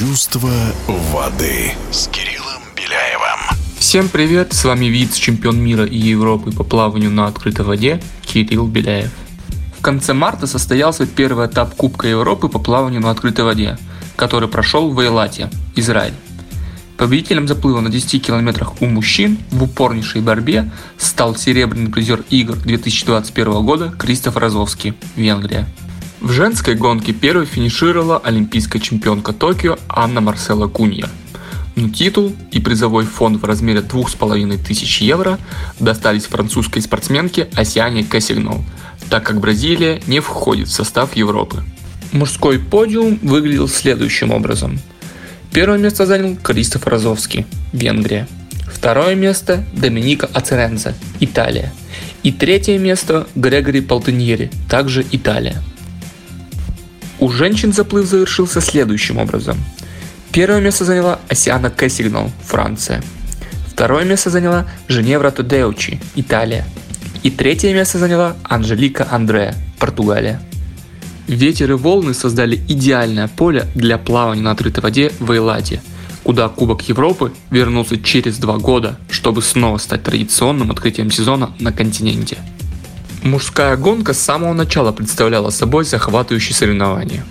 Чувство воды с Кириллом Беляевым. Всем привет, с вами вице-чемпион мира и Европы по плаванию на открытой воде Кирилл Беляев. В конце марта состоялся первый этап Кубка Европы по плаванию на открытой воде, который прошел в Эйлате, Израиль. Победителем заплыва на 10 километрах у мужчин в упорнейшей борьбе стал серебряный призер игр 2021 года Кристоф Розовский, Венгрия. В женской гонке первой финишировала олимпийская чемпионка Токио Анна Марсела Кунья. Но титул и призовой фонд в размере 2500 евро достались французской спортсменке Асиане Кассигнол, так как Бразилия не входит в состав Европы. Мужской подиум выглядел следующим образом. Первое место занял Кристоф Розовский, Венгрия. Второе место – Доминика Ацерензе, Италия. И третье место – Грегори Полтеньери, также Италия. У женщин заплыв завершился следующим образом. Первое место заняла Асиана Кэссигнал, Франция. Второе место заняла Женевра Тудеучи, Италия. И третье место заняла Анжелика Андреа, Португалия. Ветер и волны создали идеальное поле для плавания на открытой воде в Эйладе, куда Кубок Европы вернулся через два года, чтобы снова стать традиционным открытием сезона на континенте. Мужская гонка с самого начала представляла собой захватывающее соревнование.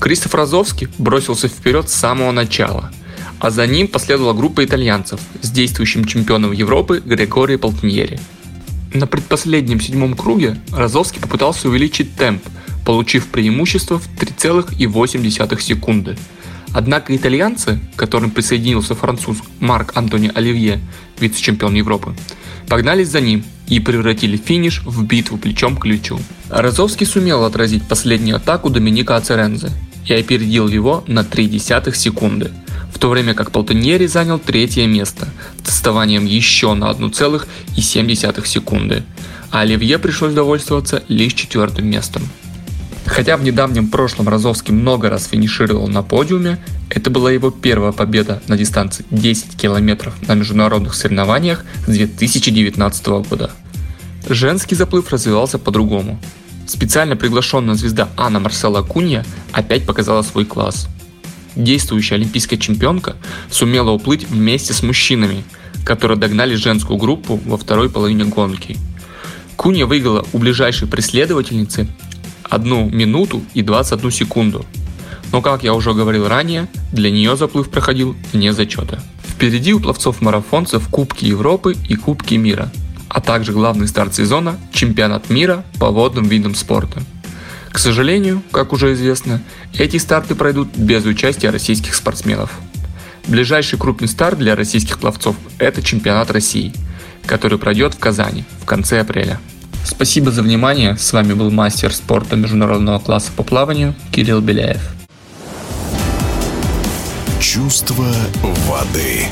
Кристоф Розовский бросился вперед с самого начала, а за ним последовала группа итальянцев с действующим чемпионом Европы Грегори Полтиньери. На предпоследнем седьмом круге Розовский попытался увеличить темп, получив преимущество в 3,8 секунды. Однако итальянцы, к которым присоединился француз Марк Антони Оливье, вице-чемпион Европы, погнались за ним и превратили финиш в битву плечом к плечу. Розовский сумел отразить последнюю атаку Доминика Ацерензе и опередил его на 0,3 секунды, в то время как Полтоньери занял третье место с отставанием еще на 1,7 секунды, а Оливье пришлось довольствоваться лишь четвертым местом. Хотя в недавнем прошлом Розовский много раз финишировал на подиуме, это была его первая победа на дистанции 10 километров на международных соревнованиях с 2019 года. Женский заплыв развивался по-другому. Специально приглашенная звезда Анна Марсела Кунья опять показала свой класс. Действующая олимпийская чемпионка сумела уплыть вместе с мужчинами, которые догнали женскую группу во второй половине гонки. Кунья выиграла у ближайшей преследовательницы 1 минуту и 21 секунду. Но, как я уже говорил ранее, для нее заплыв проходил вне зачета. Впереди у пловцов-марафонцев Кубки Европы и Кубки мира, а также главный старт сезона – чемпионат мира по водным видам спорта. К сожалению, как уже известно, эти старты пройдут без участия российских спортсменов. Ближайший крупный старт для российских пловцов – это чемпионат России, который пройдет в Казани в конце апреля. Спасибо за внимание. С вами был мастер спорта международного класса по плаванию Кирилл Беляев. Чувство воды.